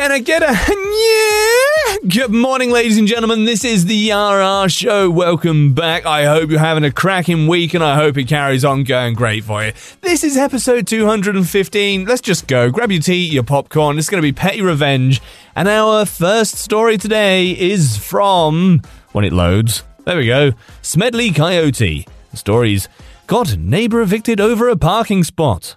Can I get a yeah? Good morning, ladies and gentlemen. This is the RR Show. Welcome back. I hope you're having a cracking week and I hope it carries on going great for you. This is episode 215. Let's just go. Grab your tea, your popcorn. It's going to be Petty Revenge. And our first story today is from, when it loads, there we go, Smedley Coyote. The story's got neighbor evicted over a parking spot.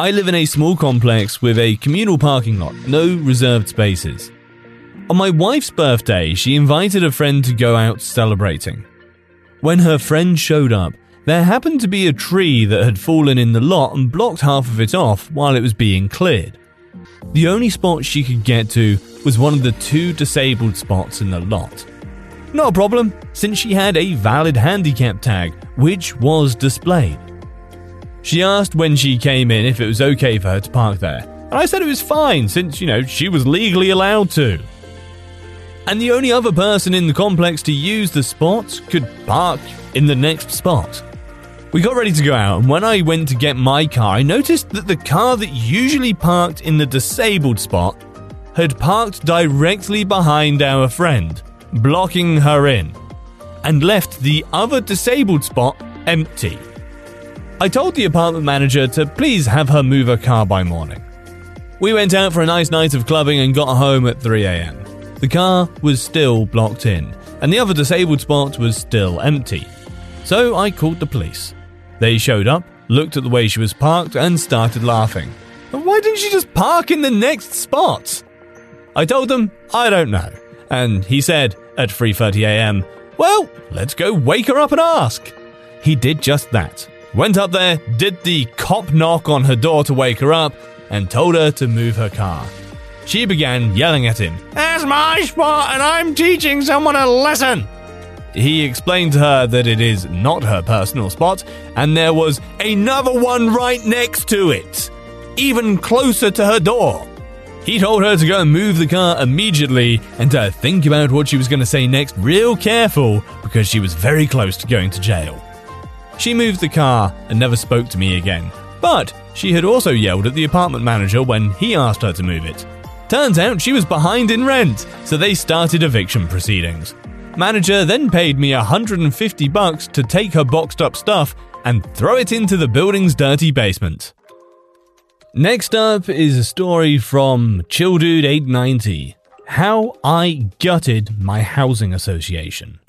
I live in a small complex with a communal parking lot, no reserved spaces. On my wife's birthday, she invited a friend to go out celebrating. When her friend showed up, there happened to be a tree that had fallen in the lot and blocked half of it off while it was being cleared. The only spot she could get to was one of the two disabled spots in the lot. Not a problem, since she had a valid handicap tag, which was displayed. She asked when she came in if it was okay for her to park there, and I said it was fine since, you know, she was legally allowed to. And the only other person in the complex to use the spot could park in the next spot. We got ready to go out, and when I went to get my car, I noticed that the car that usually parked in the disabled spot had parked directly behind our friend, blocking her in, and left the other disabled spot empty. I told the apartment manager to please have her move her car by morning. We went out for a nice night of clubbing and got home at 3am. The car was still blocked in, and the other disabled spot was still empty. So I called the police. They showed up, looked at the way she was parked, and started laughing. Why didn't she just park in the next spot? I told them I don't know, and he said at 3:30 a.m., "Well, let's go wake her up and ask." He did just that. Went up there, did the cop knock on her door to wake her up, and told her to move her car. She began yelling at him, That's my spot, and I'm teaching someone a lesson! He explained to her that it is not her personal spot, and there was another one right next to it, even closer to her door. He told her to go and move the car immediately and to think about what she was going to say next real careful because she was very close to going to jail. She moved the car and never spoke to me again, but she had also yelled at the apartment manager when he asked her to move it. Turns out she was behind in rent, so they started eviction proceedings. Manager then paid me 150 bucks to take her boxed up stuff and throw it into the building's dirty basement. Next up is a story from ChillDude890 How I Gutted My Housing Association.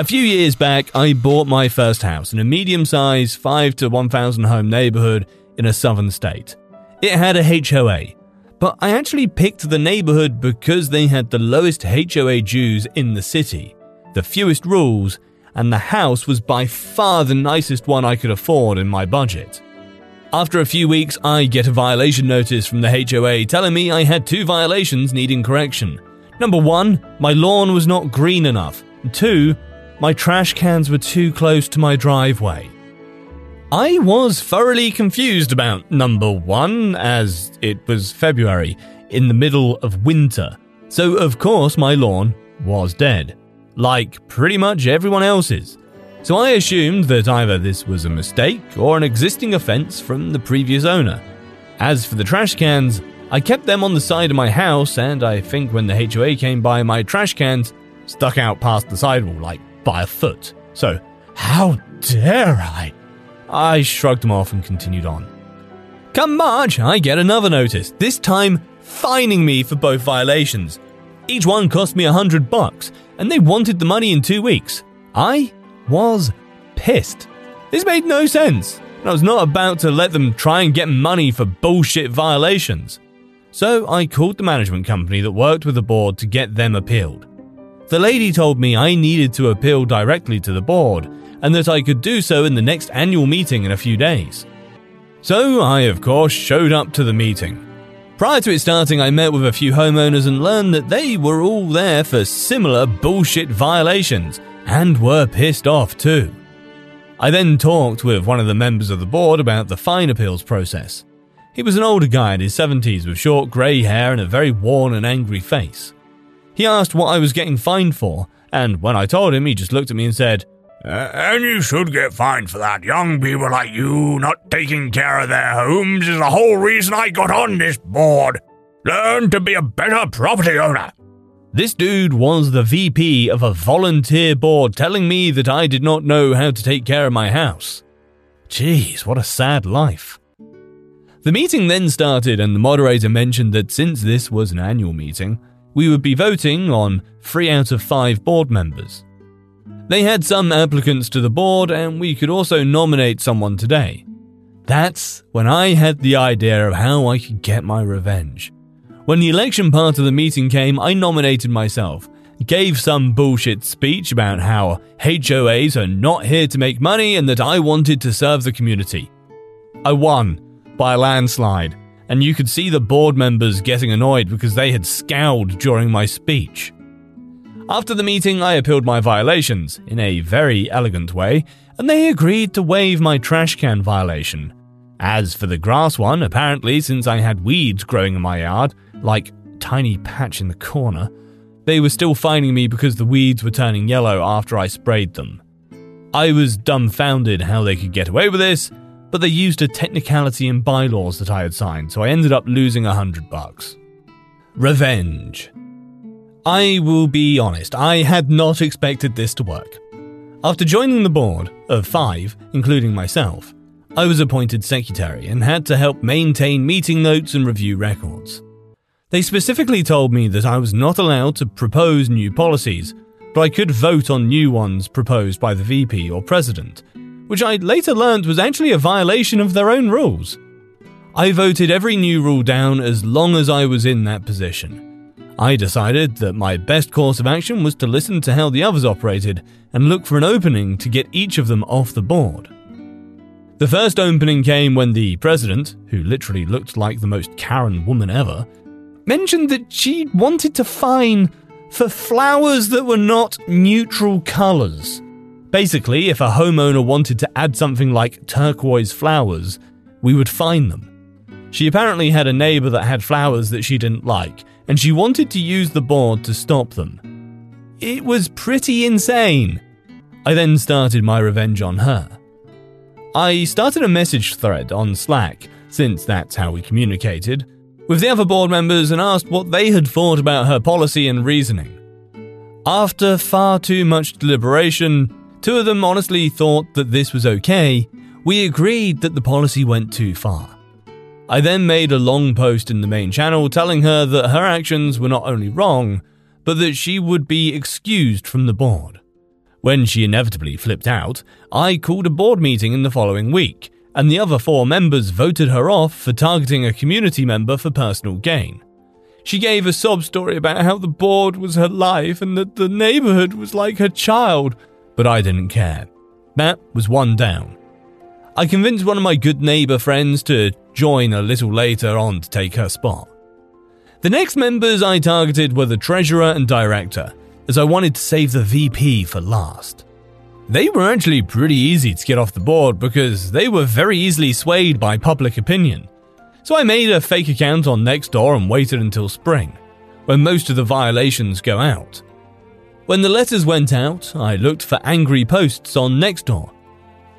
A few years back, I bought my first house in a medium sized 5 to 1,000 home neighborhood in a southern state. It had a HOA, but I actually picked the neighborhood because they had the lowest HOA dues in the city, the fewest rules, and the house was by far the nicest one I could afford in my budget. After a few weeks, I get a violation notice from the HOA telling me I had two violations needing correction. Number one, my lawn was not green enough. Two, my trash cans were too close to my driveway. I was thoroughly confused about number one, as it was February, in the middle of winter, so of course my lawn was dead, like pretty much everyone else's. So I assumed that either this was a mistake or an existing offence from the previous owner. As for the trash cans, I kept them on the side of my house, and I think when the HOA came by, my trash cans stuck out past the sidewall like by a foot. So, how dare I? I shrugged them off and continued on. Come March, I get another notice, this time fining me for both violations. Each one cost me a hundred bucks, and they wanted the money in two weeks. I was pissed. This made no sense, and I was not about to let them try and get money for bullshit violations. So I called the management company that worked with the board to get them appealed. The lady told me I needed to appeal directly to the board, and that I could do so in the next annual meeting in a few days. So I, of course, showed up to the meeting. Prior to it starting, I met with a few homeowners and learned that they were all there for similar bullshit violations and were pissed off too. I then talked with one of the members of the board about the fine appeals process. He was an older guy in his 70s with short grey hair and a very worn and angry face. He asked what I was getting fined for, and when I told him, he just looked at me and said, uh, and you should get fined for that. Young people like you not taking care of their homes is the whole reason I got on this board. Learn to be a better property owner. This dude was the VP of a volunteer board telling me that I did not know how to take care of my house. Jeez, what a sad life. The meeting then started, and the moderator mentioned that since this was an annual meeting, we would be voting on three out of five board members. They had some applicants to the board, and we could also nominate someone today. That's when I had the idea of how I could get my revenge. When the election part of the meeting came, I nominated myself, gave some bullshit speech about how HOAs are not here to make money and that I wanted to serve the community. I won by a landslide, and you could see the board members getting annoyed because they had scowled during my speech. After the meeting, I appealed my violations in a very elegant way, and they agreed to waive my trash can violation. As for the grass one, apparently, since I had weeds growing in my yard, like tiny patch in the corner, they were still fining me because the weeds were turning yellow after I sprayed them. I was dumbfounded how they could get away with this, but they used a technicality in bylaws that I had signed, so I ended up losing a hundred bucks. Revenge. I will be honest, I had not expected this to work. After joining the board, of five, including myself, I was appointed secretary and had to help maintain meeting notes and review records. They specifically told me that I was not allowed to propose new policies, but I could vote on new ones proposed by the VP or president, which I later learned was actually a violation of their own rules. I voted every new rule down as long as I was in that position. I decided that my best course of action was to listen to how the others operated and look for an opening to get each of them off the board. The first opening came when the president, who literally looked like the most Karen woman ever, mentioned that she wanted to fine for flowers that were not neutral colours. Basically, if a homeowner wanted to add something like turquoise flowers, we would find them. She apparently had a neighbour that had flowers that she didn't like, and she wanted to use the board to stop them. It was pretty insane. I then started my revenge on her. I started a message thread on Slack, since that's how we communicated, with the other board members and asked what they had thought about her policy and reasoning. After far too much deliberation, two of them honestly thought that this was okay. We agreed that the policy went too far. I then made a long post in the main channel telling her that her actions were not only wrong, but that she would be excused from the board. When she inevitably flipped out, I called a board meeting in the following week, and the other four members voted her off for targeting a community member for personal gain. She gave a sob story about how the board was her life and that the neighborhood was like her child, but I didn't care. That was one down. I convinced one of my good neighbour friends to join a little later on to take her spot. The next members I targeted were the treasurer and director, as I wanted to save the VP for last. They were actually pretty easy to get off the board because they were very easily swayed by public opinion. So I made a fake account on Nextdoor and waited until spring, when most of the violations go out. When the letters went out, I looked for angry posts on Nextdoor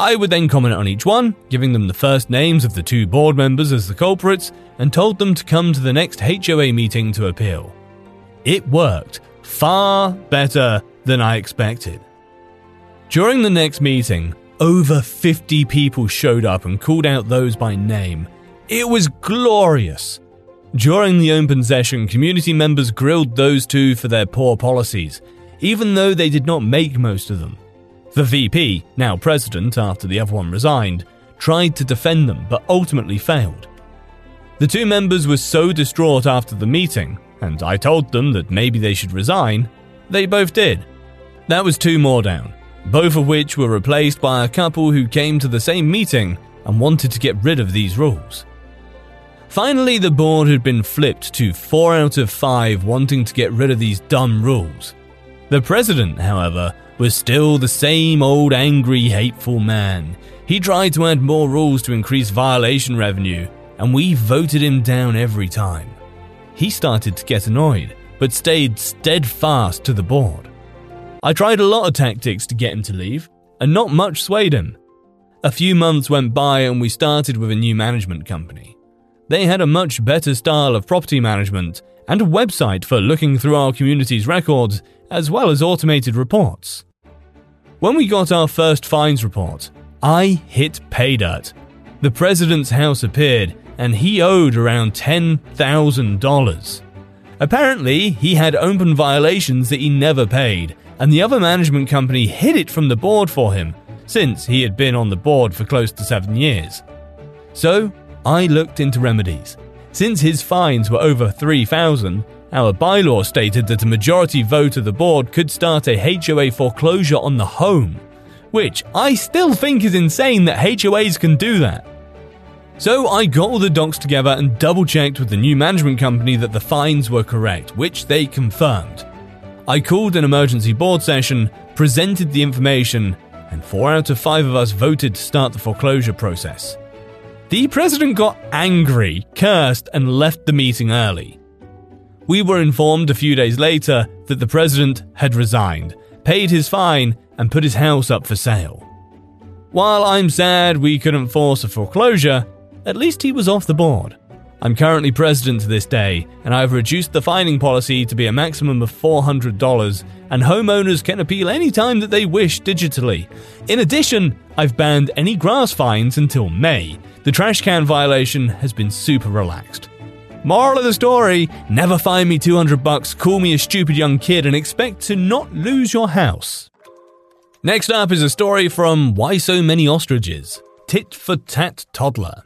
I would then comment on each one, giving them the first names of the two board members as the culprits, and told them to come to the next HOA meeting to appeal. It worked far better than I expected. During the next meeting, over 50 people showed up and called out those by name. It was glorious. During the open session, community members grilled those two for their poor policies, even though they did not make most of them. The VP, now president after the other one resigned, tried to defend them but ultimately failed. The two members were so distraught after the meeting, and I told them that maybe they should resign, they both did. That was two more down. both of which were replaced by a couple who came to the same meeting and wanted to get rid of these rules. Finally, the board had been flipped to 4 out of 5 wanting to get rid of these dumb rules. The president, however, was still the same old angry, hateful man. He tried to add more rules to increase violation revenue, and we voted him down every time. He started to get annoyed, but stayed steadfast to the board. I tried a lot of tactics to get him to leave, and not much swayed him. A few months went by, and we started with a new management company. They had a much better style of property management and a website for looking through our community's records, as well as automated reports. When we got our first fines report, I hit pay dirt. The president's house appeared, and he owed around $10,000. Apparently, he had open violations that he never paid, and the other management company hid it from the board for him, since he had been on the board for close to seven years. So, I looked into remedies. Since his fines were over 3,000, our bylaw stated that a majority vote of the board could start a HOA foreclosure on the home, which I still think is insane that HOAs can do that. So I got all the docs together and double checked with the new management company that the fines were correct, which they confirmed. I called an emergency board session, presented the information, and four out of five of us voted to start the foreclosure process. The president got angry, cursed, and left the meeting early. We were informed a few days later that the president had resigned, paid his fine, and put his house up for sale. While I'm sad we couldn't force a foreclosure, at least he was off the board. I'm currently president to this day, and I've reduced the fining policy to be a maximum of $400, and homeowners can appeal any time that they wish digitally. In addition, I've banned any grass fines until May, the trash can violation has been super relaxed. Moral of the story never find me 200 bucks, call me a stupid young kid, and expect to not lose your house. Next up is a story from Why So Many Ostriches Tit for Tat Toddler.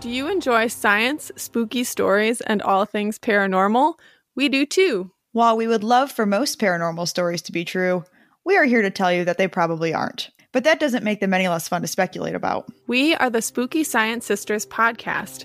Do you enjoy science, spooky stories, and all things paranormal? We do too. While we would love for most paranormal stories to be true, we are here to tell you that they probably aren't. But that doesn't make them any less fun to speculate about. We are the Spooky Science Sisters podcast.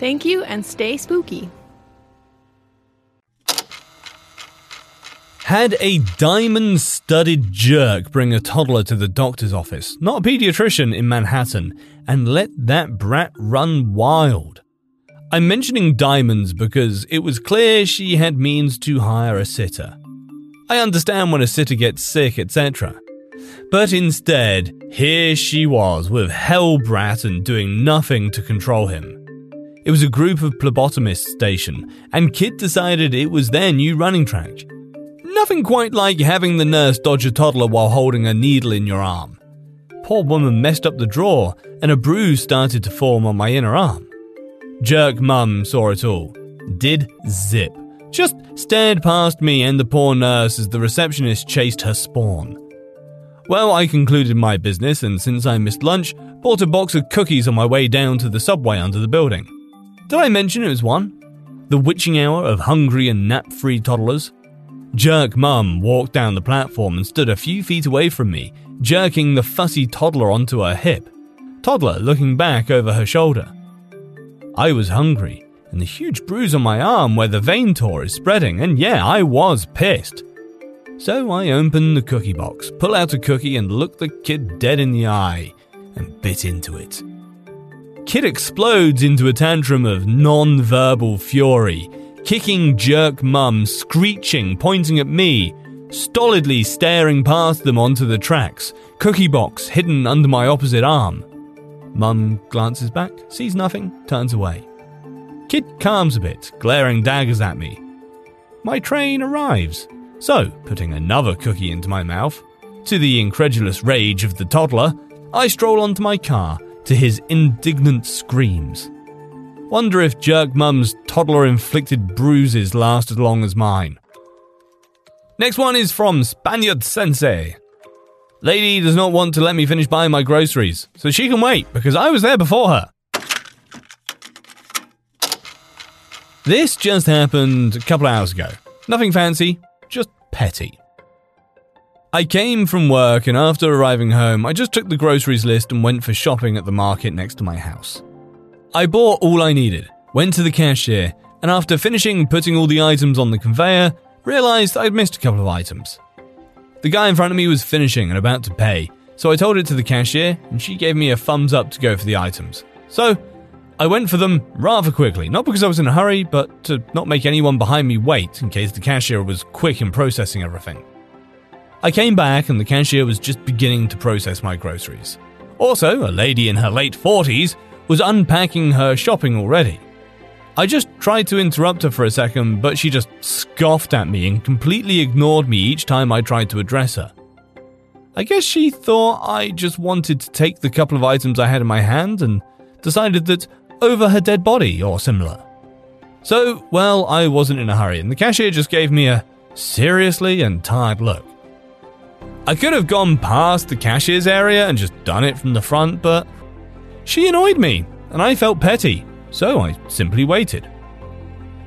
Thank you and stay spooky. Had a diamond studded jerk bring a toddler to the doctor's office, not a pediatrician in Manhattan, and let that brat run wild. I'm mentioning diamonds because it was clear she had means to hire a sitter. I understand when a sitter gets sick, etc. But instead, here she was with Hellbrat and doing nothing to control him. It was a group of phlebotomists station, and Kit decided it was their new running track. Nothing quite like having the nurse dodge a toddler while holding a needle in your arm. Poor woman messed up the drawer, and a bruise started to form on my inner arm. Jerk Mum saw it all. Did zip. Just stared past me and the poor nurse as the receptionist chased her spawn. Well, I concluded my business, and since I missed lunch, bought a box of cookies on my way down to the subway under the building. Did I mention it was one? The witching hour of hungry and nap free toddlers? Jerk Mum walked down the platform and stood a few feet away from me, jerking the fussy toddler onto her hip. Toddler looking back over her shoulder. I was hungry, and the huge bruise on my arm where the vein tore is spreading, and yeah, I was pissed. So I opened the cookie box, pull out a cookie, and looked the kid dead in the eye, and bit into it. Kid explodes into a tantrum of non verbal fury, kicking jerk mum, screeching, pointing at me, stolidly staring past them onto the tracks, cookie box hidden under my opposite arm. Mum glances back, sees nothing, turns away. Kid calms a bit, glaring daggers at me. My train arrives, so, putting another cookie into my mouth, To the incredulous rage of the toddler, I stroll onto my car to his indignant screams. Wonder if Jerk Mum's toddler inflicted bruises last as long as mine. Next one is from Spaniard Sensei. Lady does not want to let me finish buying my groceries, so she can wait because I was there before her. This just happened a couple hours ago. Nothing fancy, just petty. I came from work and after arriving home, I just took the groceries list and went for shopping at the market next to my house. I bought all I needed, went to the cashier, and after finishing putting all the items on the conveyor, realized I'd missed a couple of items. The guy in front of me was finishing and about to pay, so I told it to the cashier and she gave me a thumbs up to go for the items. So, I went for them rather quickly, not because I was in a hurry, but to not make anyone behind me wait in case the cashier was quick in processing everything. I came back and the cashier was just beginning to process my groceries. Also, a lady in her late 40s was unpacking her shopping already. I just tried to interrupt her for a second, but she just scoffed at me and completely ignored me each time I tried to address her. I guess she thought I just wanted to take the couple of items I had in my hand and decided that over her dead body or similar. So, well, I wasn't in a hurry, and the cashier just gave me a seriously and tired look. I could have gone past the cashier's area and just done it from the front, but she annoyed me, and I felt petty, so I simply waited.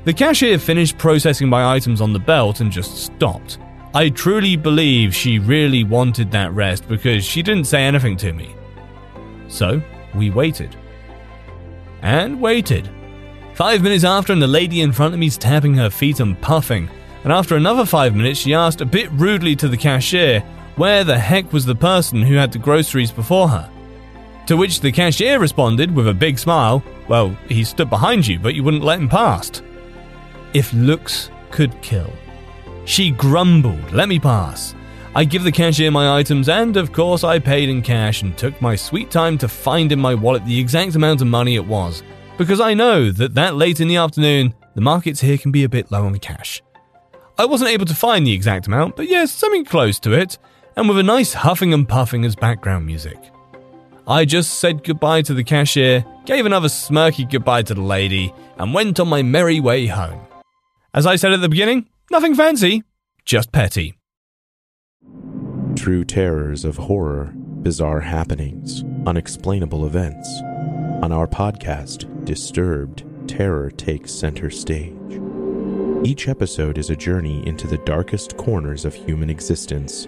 The cashier finished processing my items on the belt and just stopped. I truly believe she really wanted that rest because she didn't say anything to me. So, we waited. And waited. Five minutes after, and the lady in front of me's tapping her feet and puffing. And after another five minutes, she asked a bit rudely to the cashier where the heck was the person who had the groceries before her? To which the cashier responded with a big smile, Well, he stood behind you, but you wouldn't let him past. If looks could kill. She grumbled, Let me pass. I give the cashier my items, and of course, I paid in cash and took my sweet time to find in my wallet the exact amount of money it was, because I know that that late in the afternoon, the markets here can be a bit low on cash. I wasn't able to find the exact amount, but yes, something close to it, and with a nice huffing and puffing as background music. I just said goodbye to the cashier, gave another smirky goodbye to the lady, and went on my merry way home. As I said at the beginning, nothing fancy, just petty. True terrors of horror, bizarre happenings, unexplainable events. On our podcast, Disturbed, terror takes center stage. Each episode is a journey into the darkest corners of human existence